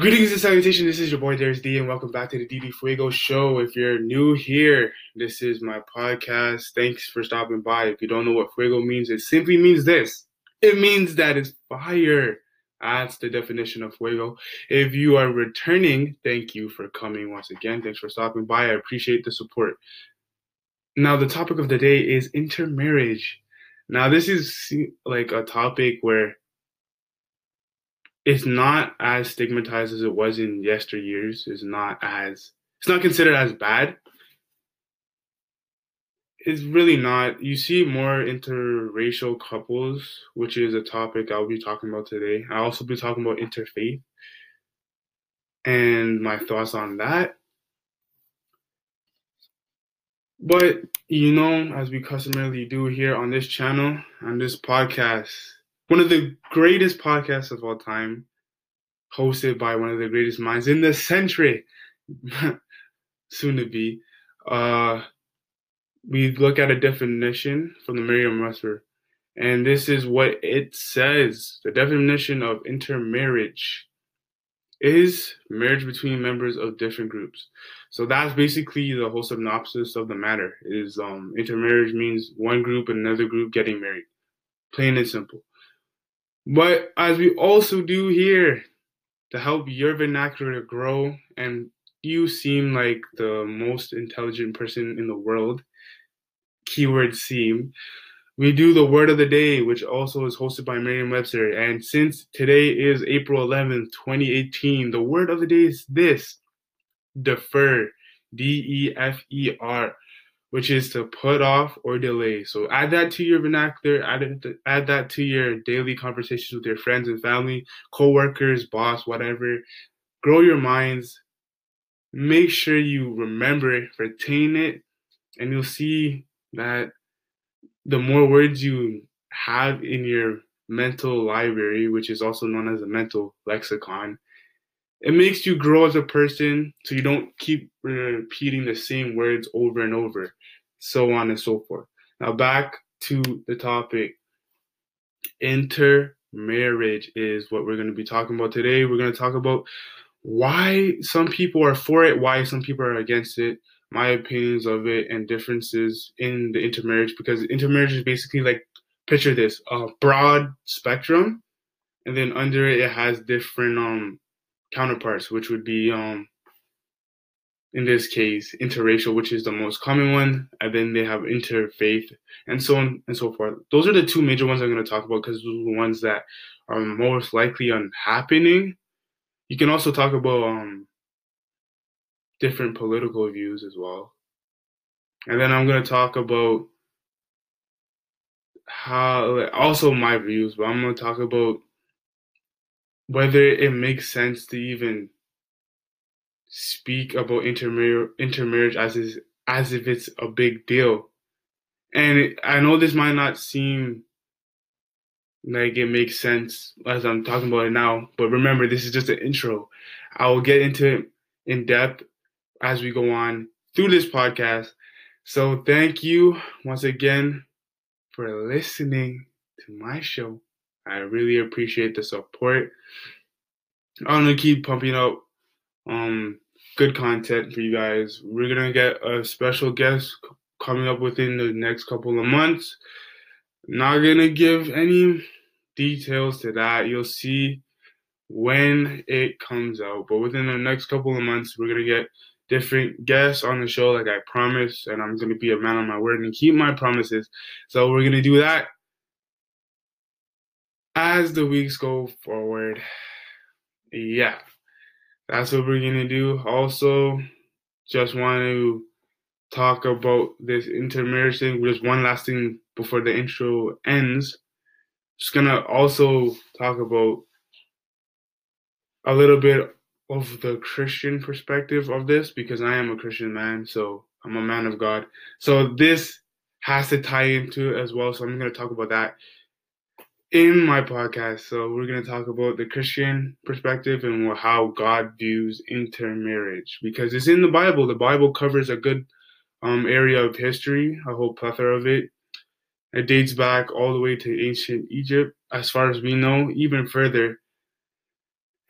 Greetings and salutations. This is your boy Darius D, and welcome back to the DD Fuego Show. If you're new here, this is my podcast. Thanks for stopping by. If you don't know what Fuego means, it simply means this it means that it's fire. That's the definition of Fuego. If you are returning, thank you for coming once again. Thanks for stopping by. I appreciate the support. Now, the topic of the day is intermarriage. Now, this is like a topic where it's not as stigmatized as it was in yesteryears. It's not as it's not considered as bad. It's really not. You see more interracial couples, which is a topic I'll be talking about today. I'll also be talking about interfaith and my thoughts on that. But you know, as we customarily do here on this channel, on this podcast, one of the greatest podcasts of all time, hosted by one of the greatest minds in the century, soon to be. Uh, we look at a definition from the Merriam-Webster, and this is what it says: the definition of intermarriage is marriage between members of different groups. So that's basically the whole synopsis of the matter. Is um, intermarriage means one group and another group getting married, plain and simple. But as we also do here to help your vernacular grow, and you seem like the most intelligent person in the world, keyword seem, we do the word of the day, which also is hosted by Merriam Webster. And since today is April 11th, 2018, the word of the day is this defer. D E F E R which is to put off or delay. So add that to your vernacular, add, it add that to your daily conversations with your friends and family, co-workers, boss, whatever. Grow your minds. Make sure you remember it, retain it, and you'll see that the more words you have in your mental library, which is also known as a mental lexicon, it makes you grow as a person so you don't keep repeating the same words over and over, so on and so forth. Now, back to the topic intermarriage is what we're going to be talking about today. We're going to talk about why some people are for it, why some people are against it, my opinions of it, and differences in the intermarriage because intermarriage is basically like picture this a broad spectrum and then under it it has different um counterparts, which would be um in this case interracial, which is the most common one, and then they have interfaith and so on and so forth. Those are the two major ones I'm going to talk about because those are the ones that are most likely on happening. You can also talk about um different political views as well. And then I'm going to talk about how also my views, but I'm going to talk about whether it makes sense to even speak about intermar- intermarriage as is, as if it's a big deal. And I know this might not seem like it makes sense as I'm talking about it now, but remember this is just an intro. I will get into it in depth as we go on through this podcast. So thank you once again for listening to my show. I really appreciate the support. I'm gonna keep pumping out um good content for you guys. We're gonna get a special guest coming up within the next couple of months. Not gonna give any details to that. You'll see when it comes out. But within the next couple of months, we're gonna get different guests on the show, like I promised, and I'm gonna be a man on my word and keep my promises. So we're gonna do that as the weeks go forward, yeah, that's what we're gonna do. Also, just want to talk about this intermarriage thing. Just one last thing before the intro ends. Just gonna also talk about a little bit of the Christian perspective of this because I am a Christian man, so I'm a man of God. So this has to tie into it as well. So I'm gonna talk about that in my podcast. So we're going to talk about the Christian perspective and how God views intermarriage because it's in the Bible. The Bible covers a good um, area of history, a whole plethora of it. It dates back all the way to ancient Egypt, as far as we know, even further.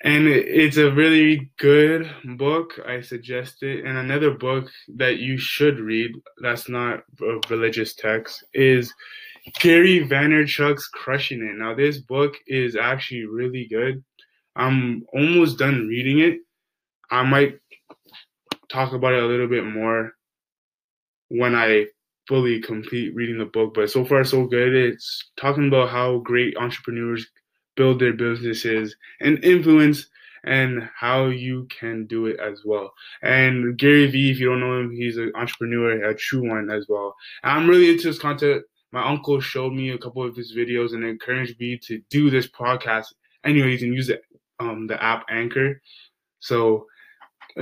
and it's a really good book. I suggest it. And another book that you should read that's not a religious text is Gary Vaynerchuk's Crushing It. Now, this book is actually really good. I'm almost done reading it. I might talk about it a little bit more when I fully complete reading the book, but so far so good. It's talking about how great entrepreneurs build their businesses and influence and how you can do it as well. And Gary Vee, if you don't know him, he's an entrepreneur, a true one as well. I'm really into his content. My uncle showed me a couple of his videos and encouraged me to do this podcast. Anyways, and use the, um, the app Anchor. So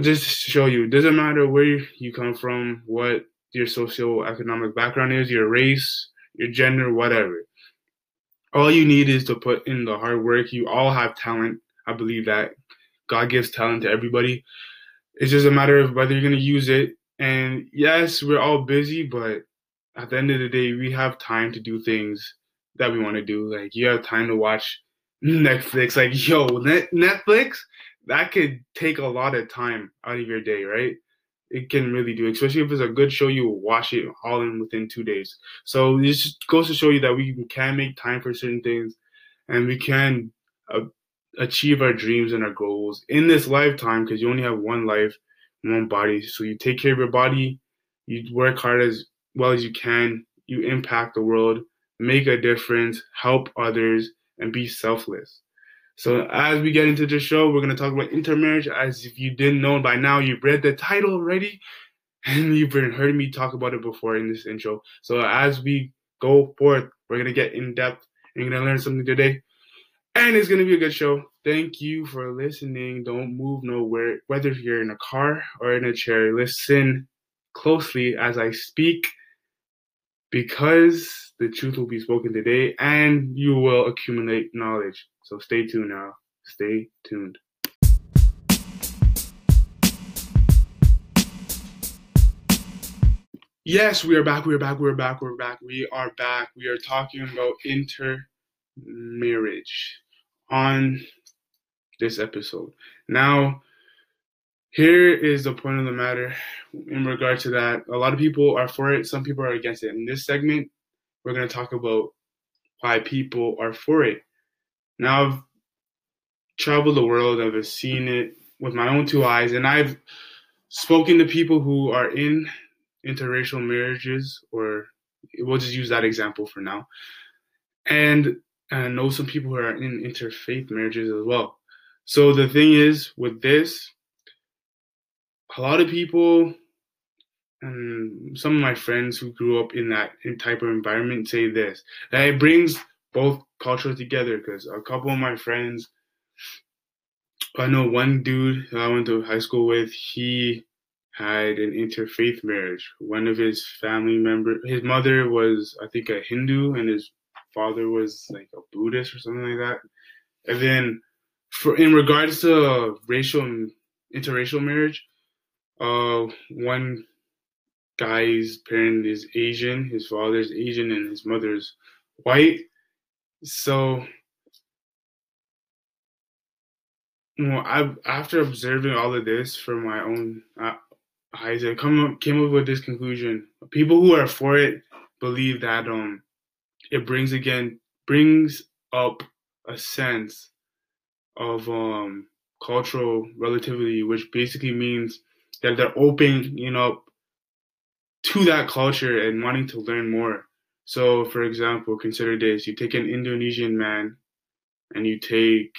just to show you, it doesn't matter where you come from, what your socioeconomic background is, your race, your gender, whatever. All you need is to put in the hard work. You all have talent. I believe that God gives talent to everybody. It's just a matter of whether you're going to use it. And yes, we're all busy, but at the end of the day, we have time to do things that we want to do. Like you have time to watch Netflix. Like, yo, Net- Netflix, that could take a lot of time out of your day, right? it can really do, especially if it's a good show. You will watch it all in within two days. So this just goes to show you that we can make time for certain things, and we can uh, achieve our dreams and our goals in this lifetime because you only have one life, one body. So you take care of your body, you work hard as well as you can, you impact the world, make a difference, help others, and be selfless. So as we get into the show, we're gonna talk about intermarriage. As if you didn't know by now, you've read the title already, and you've been heard me talk about it before in this intro. So as we go forth, we're gonna get in depth and you're gonna learn something today. And it's gonna be a good show. Thank you for listening. Don't move nowhere, whether you're in a car or in a chair. Listen closely as I speak because the truth will be spoken today and you will accumulate knowledge. So stay tuned now. Stay tuned. Yes, we are back. We are back. We are back. We're back. We are back. We are talking about intermarriage on this episode. Now, here is the point of the matter in regard to that. A lot of people are for it, some people are against it. In this segment, we're going to talk about why people are for it. Now, I've traveled the world, I've seen it with my own two eyes, and I've spoken to people who are in interracial marriages, or we'll just use that example for now. And I know some people who are in interfaith marriages as well. So the thing is with this, a lot of people and some of my friends who grew up in that type of environment say this that it brings both cultures together because a couple of my friends I know one dude that I went to high school with he had an interfaith marriage. One of his family members his mother was I think a Hindu and his father was like a Buddhist or something like that. And then for in regards to racial and interracial marriage uh, one guy's parent is Asian, his father's Asian, and his mother's white. So, well, I after observing all of this from my own uh, eyes, I come up, came up with this conclusion: people who are for it believe that um, it brings again brings up a sense of um cultural relativity, which basically means that they're opening up to that culture and wanting to learn more. So, for example, consider this: you take an Indonesian man, and you take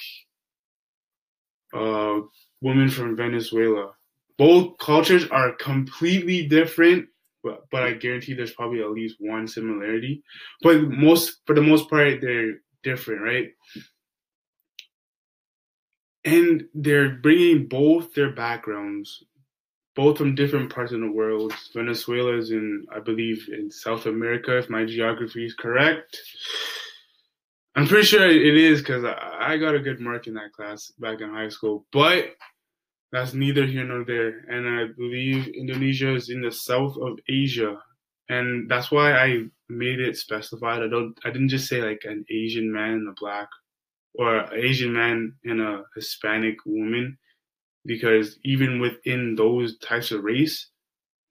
a woman from Venezuela. Both cultures are completely different, but, but I guarantee there's probably at least one similarity. But most, for the most part, they're different, right? And they're bringing both their backgrounds both from different parts of the world. Venezuela is in, I believe, in South America, if my geography is correct. I'm pretty sure it is because I got a good mark in that class back in high school. But that's neither here nor there. And I believe Indonesia is in the south of Asia. And that's why I made it specified. I don't I didn't just say like an Asian man in a black or an Asian man and a Hispanic woman, because even within those types of race,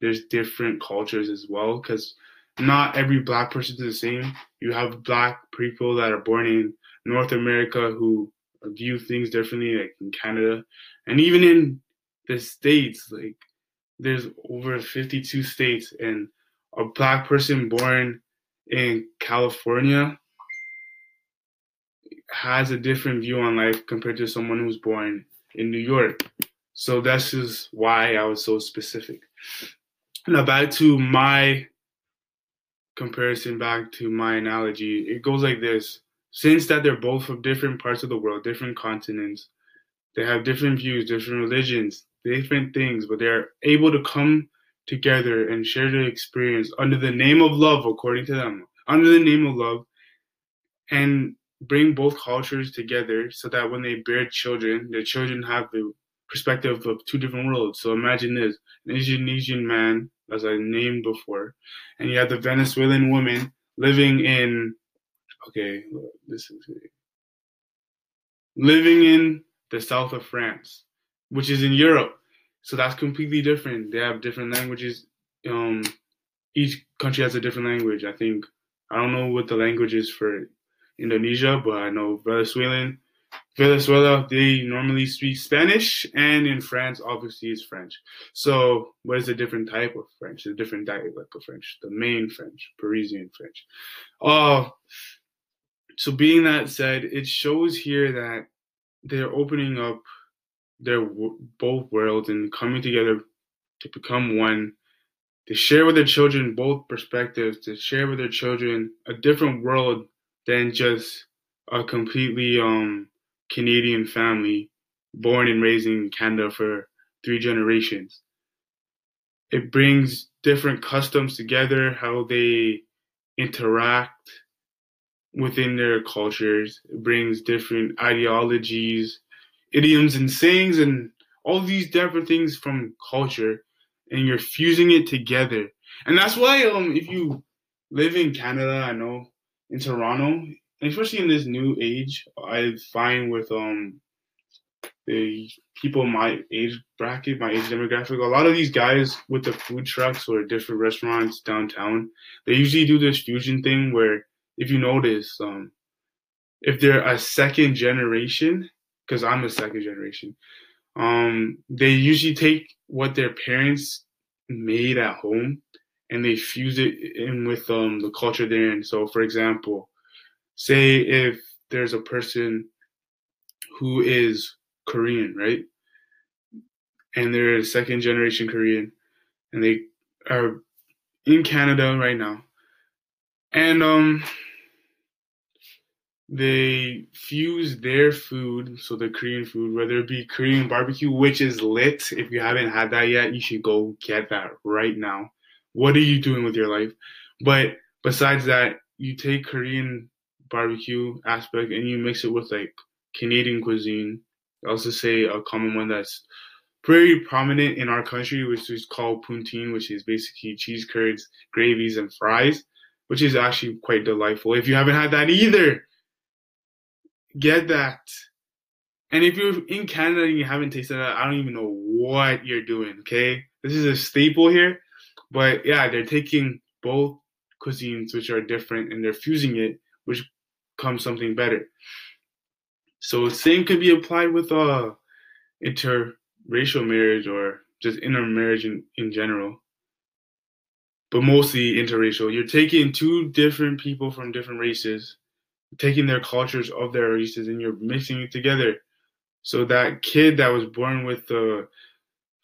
there's different cultures as well. Because not every black person is the same. You have black people that are born in North America who view things differently, like in Canada, and even in the states. Like there's over 52 states, and a black person born in California has a different view on life compared to someone who's born in New York. So that's just why I was so specific. Now back to my comparison, back to my analogy. It goes like this. Since that they're both from different parts of the world, different continents, they have different views, different religions, different things, but they're able to come together and share their experience under the name of love, according to them, under the name of love, and bring both cultures together so that when they bear children, their children have the perspective of two different worlds. So imagine this an Indonesian man, as I named before, and you have the Venezuelan woman living in, okay, this is living in the south of France, which is in Europe. So that's completely different. They have different languages. Um, each country has a different language. I think I don't know what the language is for Indonesia, but I know Venezuelan. Venezuela, they normally speak Spanish, and in France, obviously, it's French. So, what is a different type of French? A different dialect of French, the main French, Parisian French. Uh, so, being that said, it shows here that they're opening up their both worlds and coming together to become one to share with their children both perspectives to share with their children a different world than just a completely um Canadian family born and raised in Canada for three generations. It brings different customs together, how they interact within their cultures. It brings different ideologies, idioms, and sayings, and all these different things from culture, and you're fusing it together. And that's why, um, if you live in Canada, I know in Toronto, especially in this new age, I find with um the people my age bracket, my age demographic, a lot of these guys with the food trucks or different restaurants downtown, they usually do this fusion thing where if you notice, um, if they're a second generation, because I'm a second generation, um, they usually take what their parents made at home and they fuse it in with um, the culture they're in. So, for example, say if there's a person who is Korean, right? And they're a second generation Korean and they are in Canada right now. And um they fuse their food, so the Korean food, whether it be Korean barbecue, which is lit. If you haven't had that yet, you should go get that right now. What are you doing with your life? But besides that, you take Korean barbecue aspect and you mix it with like Canadian cuisine. I also say a common one that's very prominent in our country, which is called poutine, which is basically cheese curds, gravies, and fries, which is actually quite delightful. If you haven't had that either, Get that. And if you're in Canada and you haven't tasted that, I don't even know what you're doing, okay? This is a staple here. But yeah, they're taking both cuisines, which are different, and they're fusing it, which comes something better. So same could be applied with uh interracial marriage or just intermarriage in, in general. But mostly interracial. You're taking two different people from different races taking their cultures of their races and you're mixing it together. So that kid that was born with the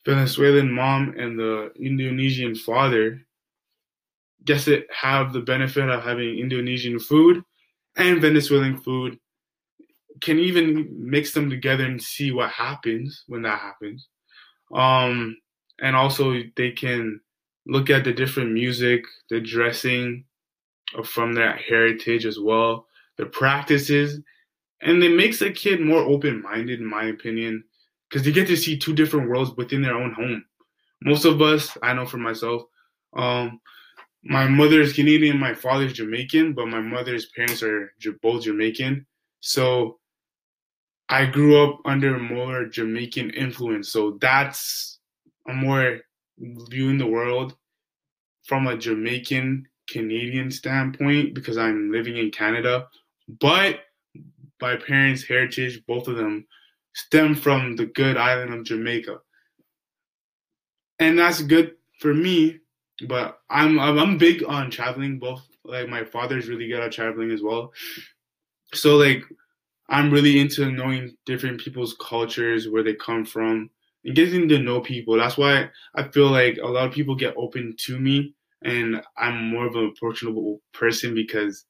Venezuelan mom and the Indonesian father guess it have the benefit of having Indonesian food and Venezuelan food. Can even mix them together and see what happens when that happens. Um, and also they can look at the different music, the dressing from their heritage as well the practices, and it makes a kid more open minded, in my opinion, because they get to see two different worlds within their own home. Most of us, I know for myself, um, my mother is Canadian, my father is Jamaican, but my mother's parents are both Jamaican. So I grew up under more Jamaican influence, so that's I'm more viewing the world from a Jamaican Canadian standpoint because I'm living in Canada. But my parents' heritage, both of them, stem from the good island of Jamaica. And that's good for me, but I'm I'm big on traveling both like my father's really good at traveling as well. So like I'm really into knowing different people's cultures, where they come from, and getting to know people. That's why I feel like a lot of people get open to me and I'm more of an approachable person because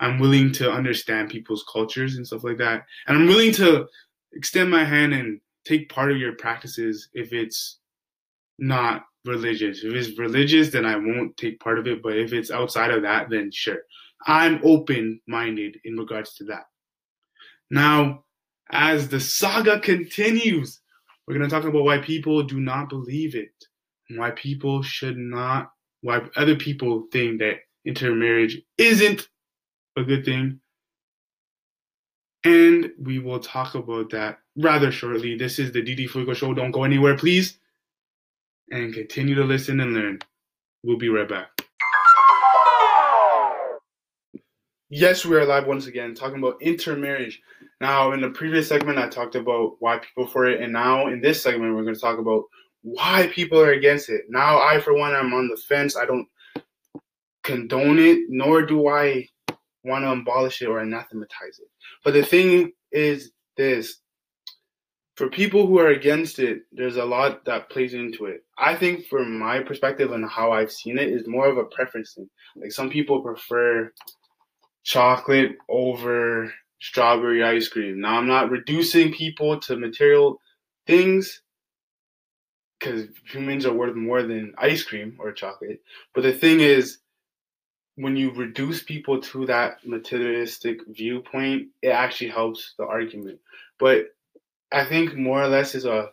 I'm willing to understand people's cultures and stuff like that. And I'm willing to extend my hand and take part of your practices if it's not religious. If it's religious, then I won't take part of it. But if it's outside of that, then sure. I'm open minded in regards to that. Now, as the saga continues, we're going to talk about why people do not believe it, and why people should not, why other people think that intermarriage isn't a good thing. And we will talk about that rather shortly. This is the DD Fuego Show. Don't go anywhere, please. And continue to listen and learn. We'll be right back. Yes, we are live once again talking about intermarriage. Now, in the previous segment, I talked about why people for it, and now in this segment, we're going to talk about why people are against it. Now, I, for one, I'm on the fence. I don't condone it, nor do I want to abolish it or anathematize it. But the thing is this for people who are against it, there's a lot that plays into it. I think, from my perspective and how I've seen it, is more of a preference thing. Like some people prefer chocolate over strawberry ice cream. Now, I'm not reducing people to material things because humans are worth more than ice cream or chocolate. But the thing is, when you reduce people to that materialistic viewpoint, it actually helps the argument. But I think more or less is a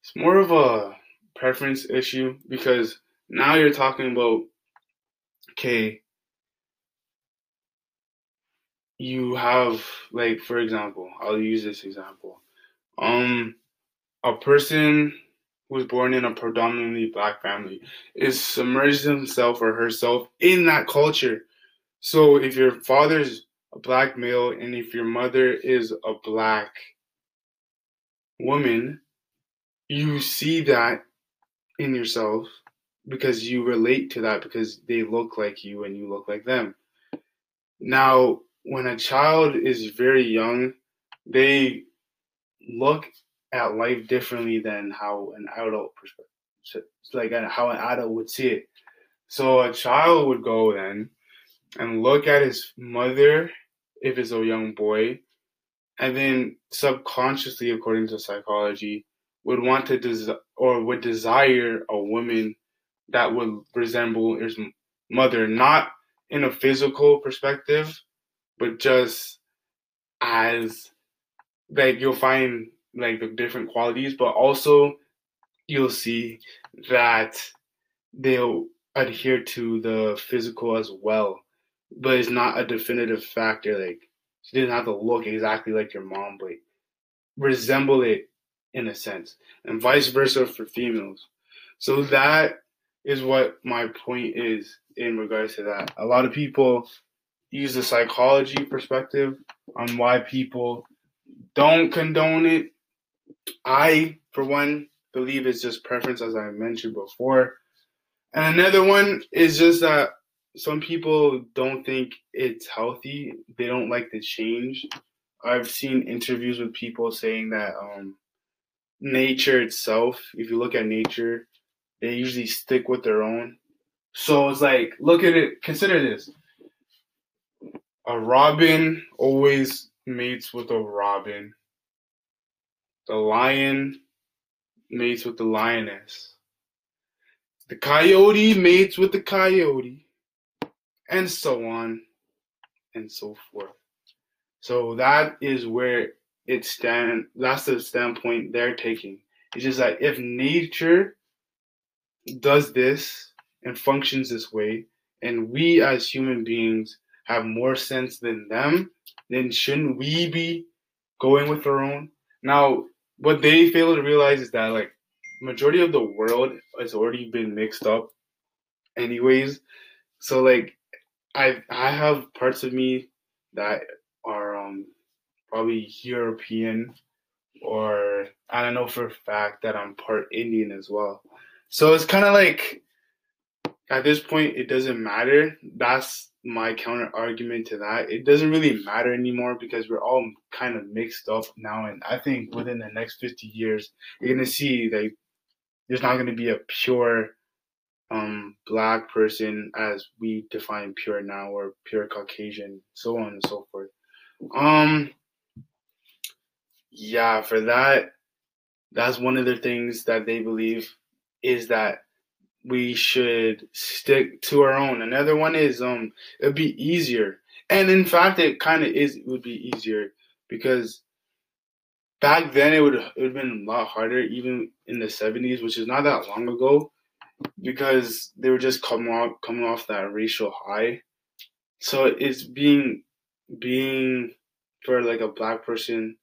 it's more of a preference issue because now you're talking about okay you have like for example i'll use this example um a person who was born in a predominantly black family is submerged himself or herself in that culture. So if your father's a black male and if your mother is a black woman you see that in yourself because you relate to that because they look like you and you look like them. Now when a child is very young, they look at life differently than how an adult perspective, like how an adult would see it. So a child would go then and look at his mother if it's a young boy, and then subconsciously, according to psychology, would want to des- or would desire a woman that would resemble his mother, not in a physical perspective, but just as like you'll find like the different qualities, but also you'll see that they'll adhere to the physical as well. But it's not a definitive factor. Like she didn't have to look exactly like your mom, but resemble it in a sense, and vice versa for females. So that is what my point is in regards to that. A lot of people use the psychology perspective on why people don't condone it. I, for one, believe it's just preference, as I mentioned before. And another one is just that some people don't think it's healthy. They don't like the change. I've seen interviews with people saying that um, nature itself, if you look at nature, they usually stick with their own. So it's like, look at it, consider this a robin always mates with a robin. The lion mates with the lioness. The coyote mates with the coyote. And so on and so forth. So that is where it stand that's the standpoint they're taking. It's just that if nature does this and functions this way, and we as human beings have more sense than them, then shouldn't we be going with our own. Now, what they fail to realize is that like majority of the world has already been mixed up, anyways. So like, I I have parts of me that are um probably European, or I don't know for a fact that I'm part Indian as well. So it's kind of like at this point it doesn't matter. That's my counter argument to that. It doesn't really matter anymore because we're all kind of mixed up now. And I think within the next 50 years, you're going to see like there's not going to be a pure um, black person as we define pure now or pure Caucasian, so on and so forth. Um, yeah, for that, that's one of the things that they believe is that we should stick to our own. Another one is um it'd be easier. And in fact it kind of is it would be easier because back then it would it would have been a lot harder even in the 70s, which is not that long ago because they were just coming off coming off that racial high. So it's being being for like a black person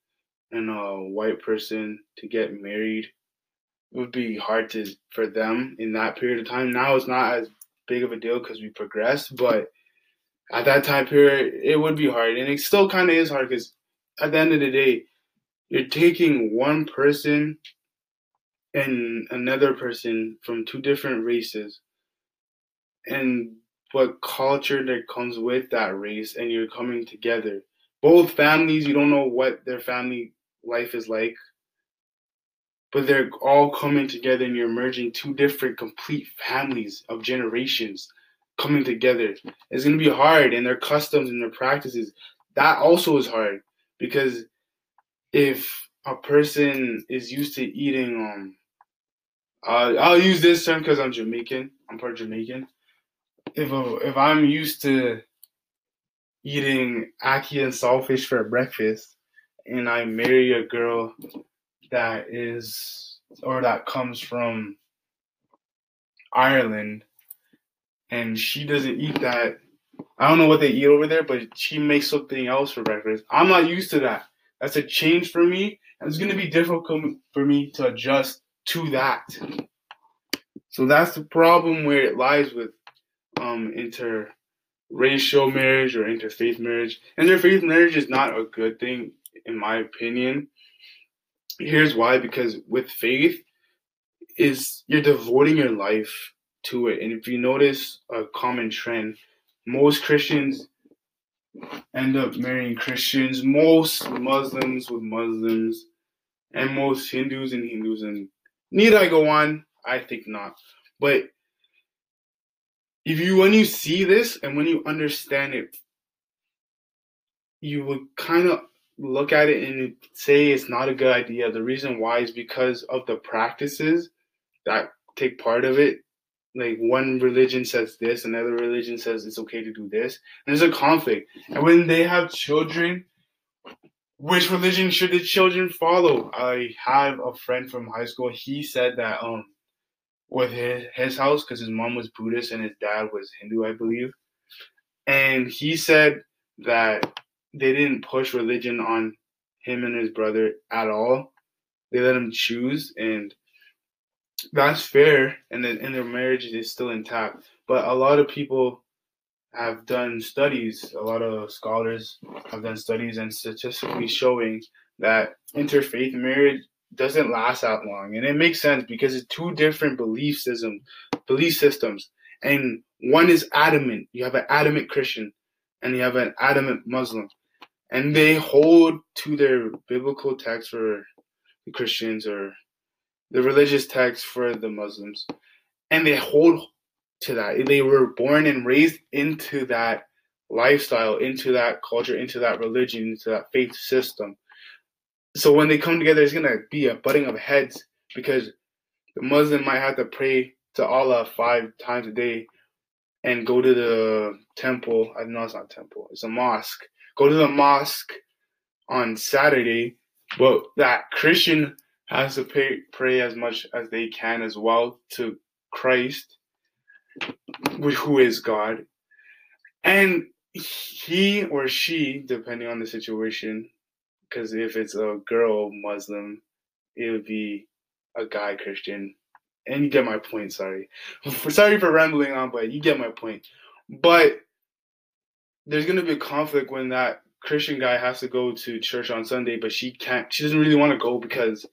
and a white person to get married would be hard to for them in that period of time. Now it's not as big of a deal because we progressed, but at that time period, it would be hard, and it still kind of is hard because at the end of the day, you're taking one person and another person from two different races, and what culture that comes with that race, and you're coming together. Both families, you don't know what their family life is like but they're all coming together and you're merging two different complete families of generations coming together. It's going to be hard and their customs and their practices. That also is hard because if a person is used to eating um uh, I'll use this term because I'm Jamaican. I'm part Jamaican. If if I'm used to eating ackee and saltfish for breakfast, and I marry a girl that is or that comes from Ireland and she doesn't eat that. I don't know what they eat over there, but she makes something else for breakfast. I'm not used to that. That's a change for me, and it's going to be difficult for me to adjust to that. So that's the problem where it lies with um, interracial marriage or interfaith marriage. Interfaith marriage is not a good thing, in my opinion, Here's why because with faith is you're devoting your life to it. And if you notice a common trend, most Christians end up marrying Christians, most Muslims with Muslims, and most Hindus and Hindus. And need I go on? I think not. But if you when you see this and when you understand it, you will kind of look at it and say it's not a good idea. The reason why is because of the practices that take part of it. Like one religion says this, another religion says it's okay to do this. And there's a conflict. And when they have children, which religion should the children follow? I have a friend from high school. He said that um with his, his house, because his mom was Buddhist and his dad was Hindu, I believe. And he said that they didn't push religion on him and his brother at all. They let him choose, and that's fair. And then and their marriage is still intact. But a lot of people have done studies. A lot of scholars have done studies and statistically showing that interfaith marriage doesn't last that long, and it makes sense because it's two different belief system, belief systems, and one is adamant. You have an adamant Christian, and you have an adamant Muslim and they hold to their biblical text for the Christians or the religious text for the Muslims, and they hold to that. They were born and raised into that lifestyle, into that culture, into that religion, into that faith system. So when they come together, it's gonna be a butting of heads because the Muslim might have to pray to Allah five times a day and go to the temple. I know it's not temple; it's a mosque go to the mosque on Saturday, but that Christian has to pay, pray as much as they can as well to Christ, who is God. And he or she, depending on the situation, because if it's a girl Muslim, it would be a guy Christian. And you get my point. Sorry, sorry for rambling on, but you get my point. But there's gonna be a conflict when that Christian guy has to go to church on Sunday, but she can't. She doesn't really want to go because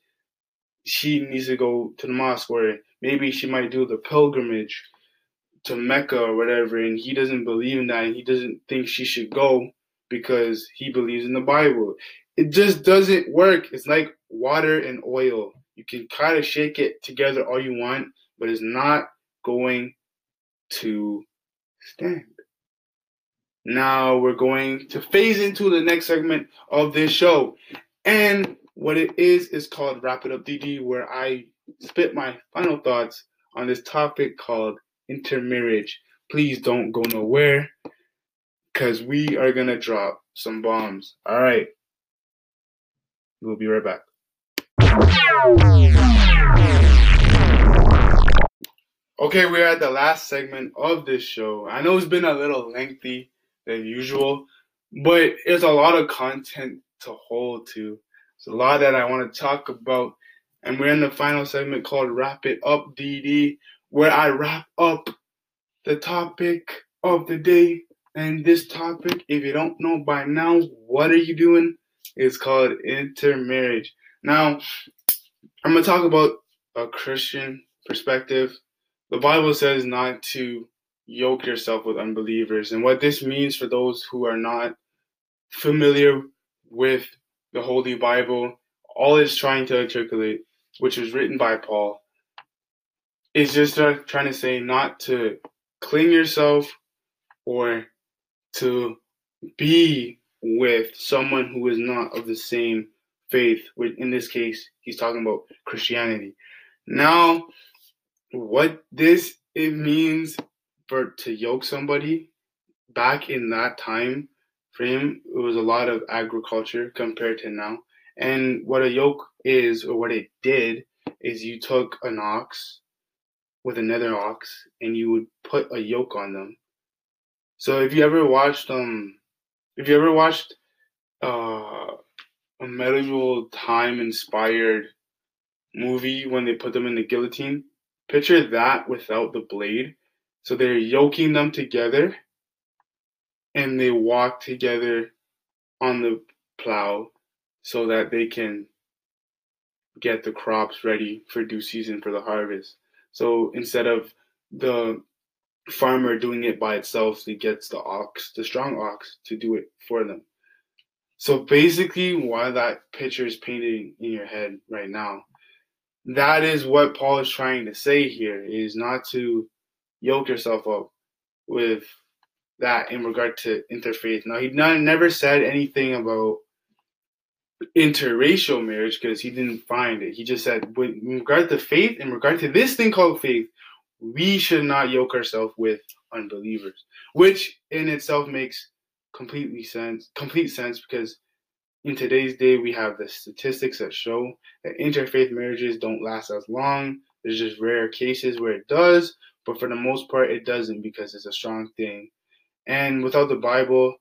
she needs to go to the mosque, or maybe she might do the pilgrimage to Mecca or whatever, and he doesn't believe in that, and he doesn't think she should go because he believes in the Bible. It just doesn't work. It's like water and oil. You can kind of shake it together all you want, but it's not going to stand. Now we're going to phase into the next segment of this show. And what it is is called Wrap It Up DD, where I spit my final thoughts on this topic called intermarriage. Please don't go nowhere because we are going to drop some bombs. All right. We'll be right back. Okay, we're at the last segment of this show. I know it's been a little lengthy than usual, but it's a lot of content to hold to. It's a lot that I want to talk about. And we're in the final segment called Wrap It Up DD, where I wrap up the topic of the day. And this topic, if you don't know by now, what are you doing? It's called intermarriage. Now, I'm going to talk about a Christian perspective. The Bible says not to yoke yourself with unbelievers. And what this means for those who are not familiar with the Holy Bible, all it's trying to articulate, which was written by Paul, is just trying to say not to cling yourself or to be with someone who is not of the same faith. Which, In this case, he's talking about Christianity. Now, what this it means for to yoke somebody back in that time frame, it was a lot of agriculture compared to now. And what a yoke is, or what it did, is you took an ox with another ox and you would put a yoke on them. So if you ever watched um if you ever watched uh a medieval time inspired movie when they put them in the guillotine, picture that without the blade so they're yoking them together and they walk together on the plow so that they can get the crops ready for due season for the harvest. So instead of the farmer doing it by itself, he gets the ox, the strong ox, to do it for them. So basically, why that picture is painted in your head right now, that is what Paul is trying to say here: is not to yoke yourself up with that in regard to interfaith. Now, he not, never said anything about interracial marriage because he didn't find it. He just said, with regard to faith, in regard to this thing called faith, we should not yoke ourselves with unbelievers, which in itself makes completely sense, complete sense because in today's day we have the statistics that show that interfaith marriages don't last as long. There's just rare cases where it does, but for the most part, it doesn't because it's a strong thing. And without the Bible,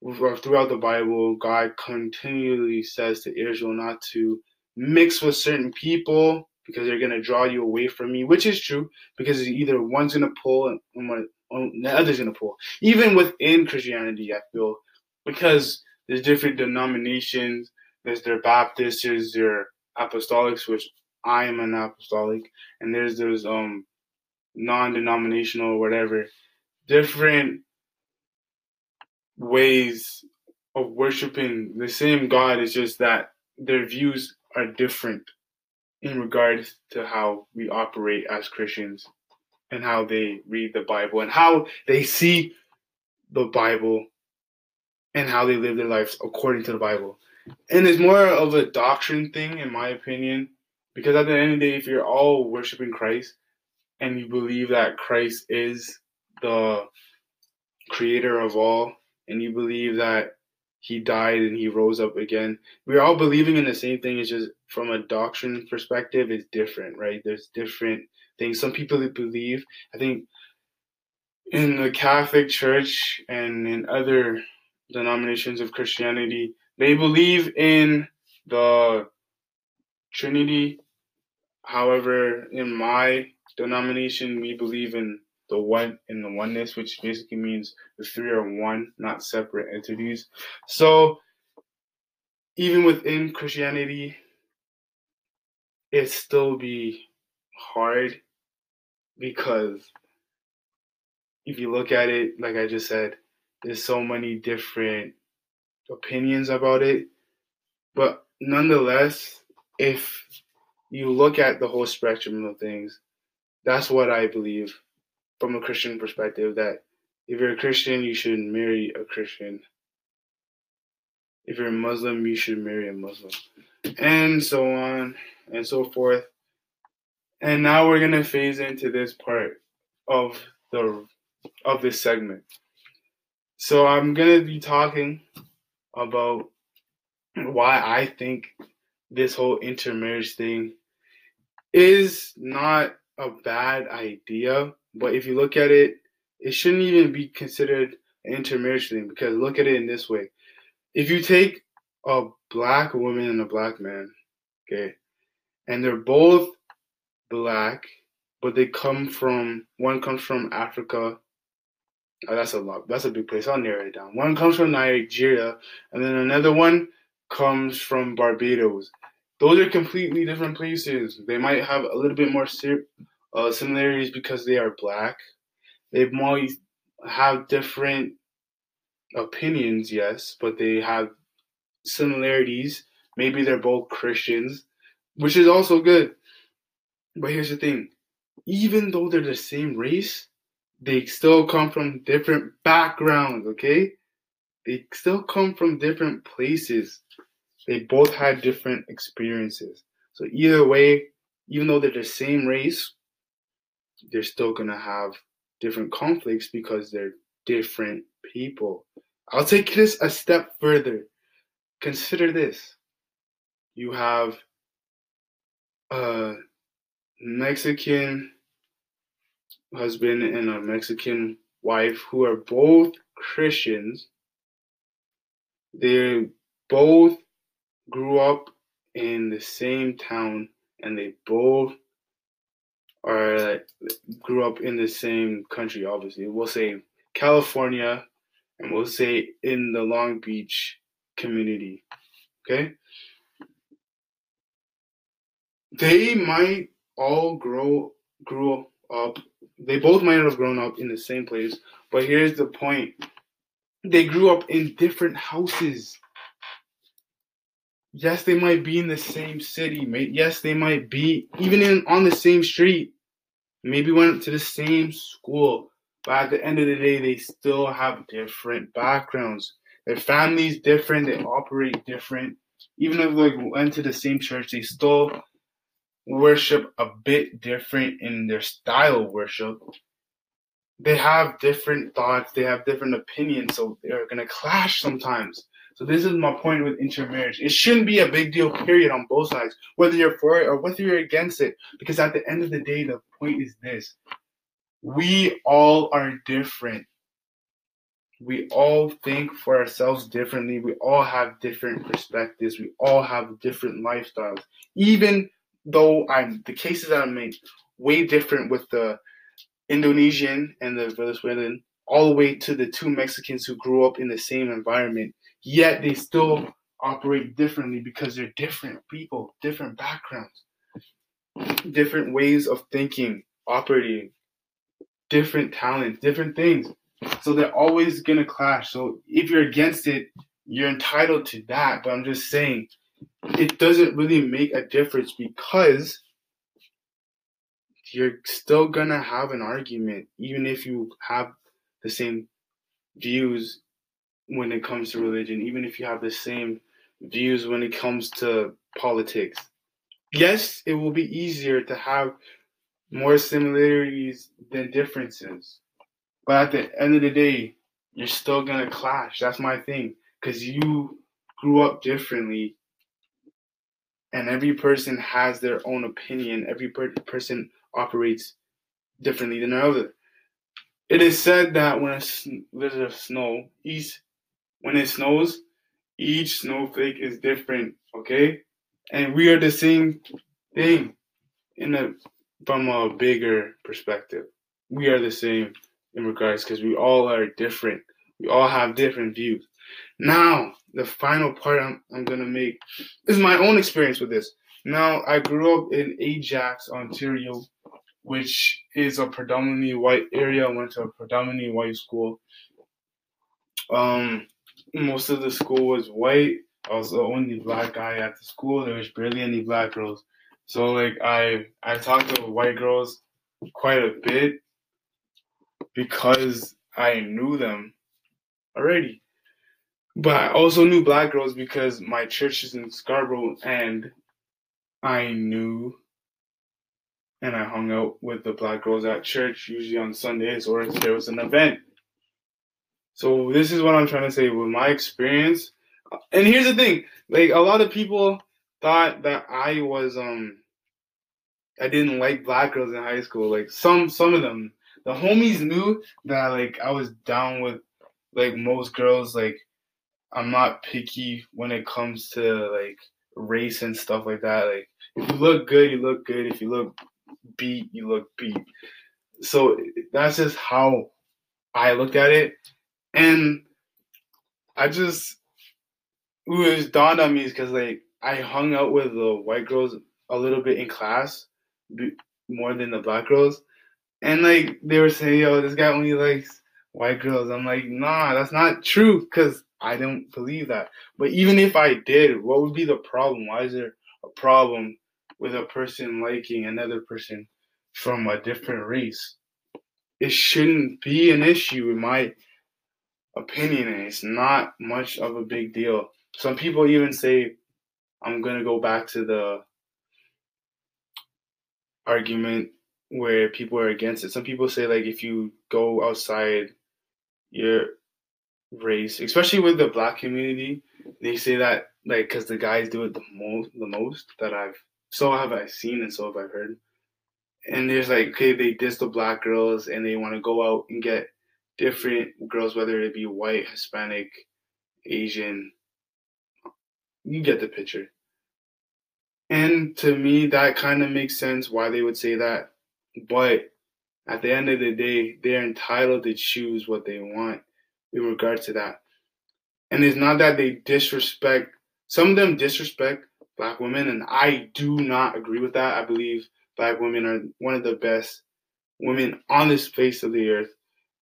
or throughout the Bible, God continually says to Israel not to mix with certain people because they're going to draw you away from me, which is true because either one's going to pull and the other's going to pull. Even within Christianity, I feel because there's different denominations. There's their Baptists, there's their Apostolics, which I am an apostolic, and there's those um non-denominational or whatever different ways of worshiping the same god. It's just that their views are different in regards to how we operate as christians and how they read the bible and how they see the bible and how they live their lives according to the bible. And it's more of a doctrine thing in my opinion because at the end of the day if you're all worshiping christ and you believe that Christ is the creator of all, and you believe that he died and he rose up again, we're all believing in the same thing. It's just from a doctrine perspective, it's different, right? There's different things. Some people believe, I think, in the Catholic Church and in other denominations of Christianity, They believe in the Trinity. However, in my denomination, we believe in the one in the oneness, which basically means the three are one, not separate entities. So even within Christianity, it still be hard because if you look at it, like I just said, there's so many different opinions about it. But nonetheless, if you look at the whole spectrum of things, that's what I believe from a Christian perspective that if you're a Christian, you should marry a Christian. If you're a Muslim, you should marry a Muslim. And so on and so forth. And now we're gonna phase into this part of the of this segment. So I'm gonna be talking about why I think this whole intermarriage thing is not a bad idea, but if you look at it, it shouldn't even be considered an intermarriage thing because look at it in this way. If you take a black woman and a black man, okay, and they're both black, but they come from one comes from Africa. Oh, that's a lot. That's a big place. I'll narrow it down. One comes from Nigeria, and then another one comes from Barbados. Those are completely different places. They might have a little bit more uh, similarities because they are black. They might have different opinions, yes, but they have similarities. Maybe they're both Christians, which is also good. But here's the thing even though they're the same race, they still come from different backgrounds, okay? They still come from different places. They both had different experiences. So either way, even though they're the same race, they're still gonna have different conflicts because they're different people. I'll take this a step further. Consider this. You have a Mexican husband and a Mexican wife who are both Christians. They're both grew up in the same town and they both are like, grew up in the same country obviously. We'll say california and we'll say in the long beach community okay? They might all grow grew up they both might have grown up in the same place but here's the point. They grew up in different houses yes, they might be in the same city. Yes, they might be even in on the same street. Maybe went to the same school. But at the end of the day, they still have different backgrounds. Their families different. They operate different. Even if they went to the same church, they still worship a bit different in their style of worship. They have different thoughts. They have different opinions. So they're gonna clash sometimes. So this is my point with intermarriage. It shouldn't be a big deal, period, on both sides, whether you're for it or whether you're against it. Because at the end of the day, the point is this. We all are different. We all think for ourselves differently. We all have different perspectives. We all have different lifestyles. Even though I'm the cases that I make way different with the Indonesian and the Venezuelan, all the way to the two Mexicans who grew up in the same environment yet they still operate differently because they're different people, different backgrounds, different ways of thinking, operating, different talents, different things. So they're always gonna clash. So if you're against it, you're entitled to that. But I'm just saying it doesn't really make a difference because you're still gonna have an argument, even if you have the same views when it comes to religion, even if you have the same views when it comes to politics. Yes, it will be easier to have more similarities than differences. But at the end of the day, you're still going to clash. That's my thing. Because you grew up differently. And every person has their own opinion. Every per- person operates differently than another. It is said that when a there's a snow, east when it snows, Each snowflake is different, okay? And we are the same thing in a from a bigger perspective. We are the same in regards because we all are different. We all have different views. Now, the final part I'm, I'm gonna make is my own experience with this. Now, I grew up in Ajax, Ontario, which is a predominantly white area. I went to a predominantly white school. Um, most of the school was white. I was the only black guy at the school. There was barely any black girls. So like I I talked to white girls quite a bit because I knew them already. But I also knew black girls because my church is in Scarborough and I knew and I hung out with the black girls at church usually on Sundays or if there was an event. So this is what I'm trying to say with my experience. And here's the thing, like a lot of people thought that I was um I didn't like black girls in high school. Like some some of them, the homies knew that like I was down with like most girls. Like I'm not picky when it comes to like race and stuff like that. Like if you look good, you look good. If you look beat, you look beat. So that's just how I looked at it. And I just it was dawned on me because like I hung out with the white girls a little bit in class more than the black girls, and like they were saying, "Yo, this guy only likes white girls." I'm like, nah, that's not true because I don't believe that. But even if I did, what would be the problem? Why is there a problem with a person liking another person from a different race? It shouldn't be an issue in my opinion, and it's not much of a big deal. Some people even say, I'm gonna go back to the argument where people are against it. Some people say like if you go outside your race, especially with the black community, they say that like because the guys do it the most, the most that I've so have I seen and so have I heard. And there's like okay, they diss the black girls and they want to go out and get different girls, whether it be white, Hispanic, Asian. You get the picture. And to me, that kind of makes sense why they would say that. But at the end of the day, they're entitled to choose what they want in regard to that. And it's not that they disrespect, some of them disrespect black women, and I do not agree with that. I believe black women are one of the best women on this face of the earth,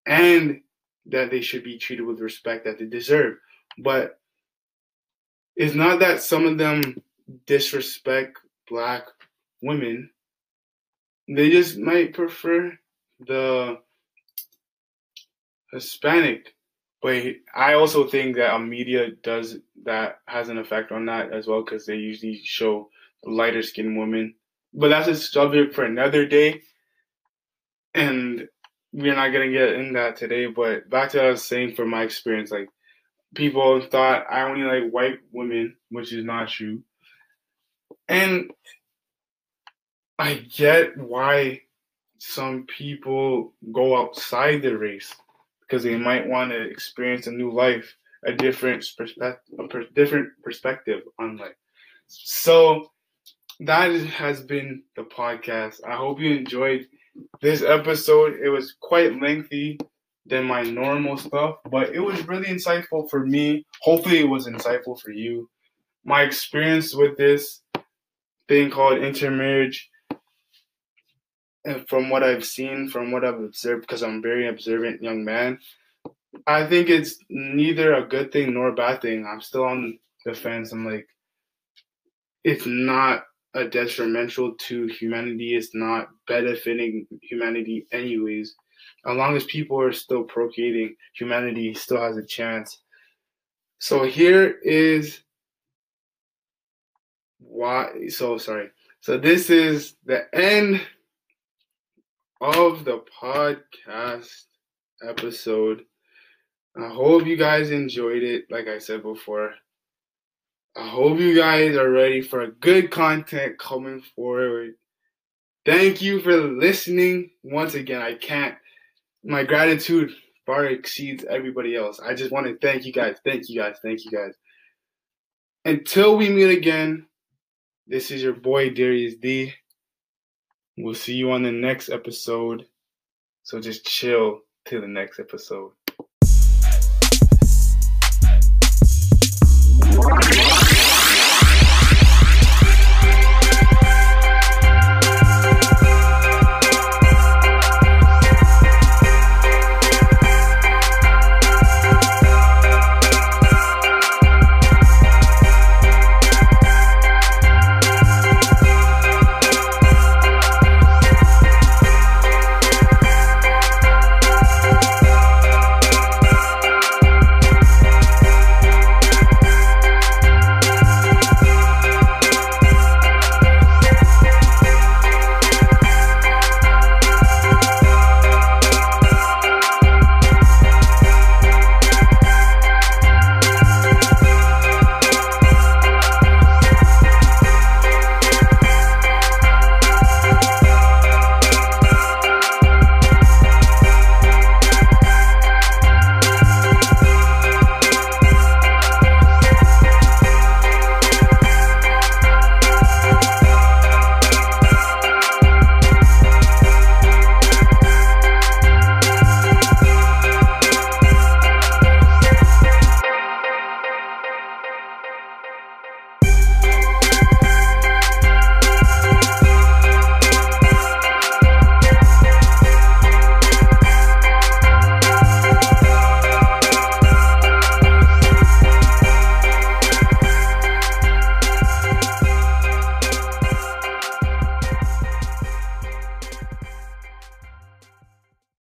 and that they should be treated with respect that they deserve. But it's not that some of them disrespect black women. They just might prefer the Hispanic. But I also think that a media does that has an effect on that as well because they usually show lighter skinned women. But that's a subject for another day. And we're not gonna get in that today. But back to what I was saying from my experience, like people thought I only like white women, which is not true. And I get why some people go outside the race because they might want to experience a new life, a different perspective, a per- different perspective on life. So that has been the podcast. I hope you enjoyed this episode. It was quite lengthy than my normal stuff, but it was really insightful for me. Hopefully, it was insightful for you. My experience with this thing called intermarriage. And from what I've seen, from what I've observed, because I'm a very observant young man, I think it's neither a good thing nor a bad thing. I'm still on the fence. I'm like, it's not a detrimental to humanity. It's not benefiting humanity, anyways. As long as people are still procreating, humanity still has a chance. So here is why so sorry so this is the end of the podcast episode i hope you guys enjoyed it like i said before I hope you guys are ready for good content coming forward. Thank you for listening. Once again, I can't, my gratitude far exceeds everybody else. I just want to thank you guys. Thank you guys. Thank you guys. Until we meet again, this is your boy, Darius D. We'll see you on the next episode. So just chill till the next episode.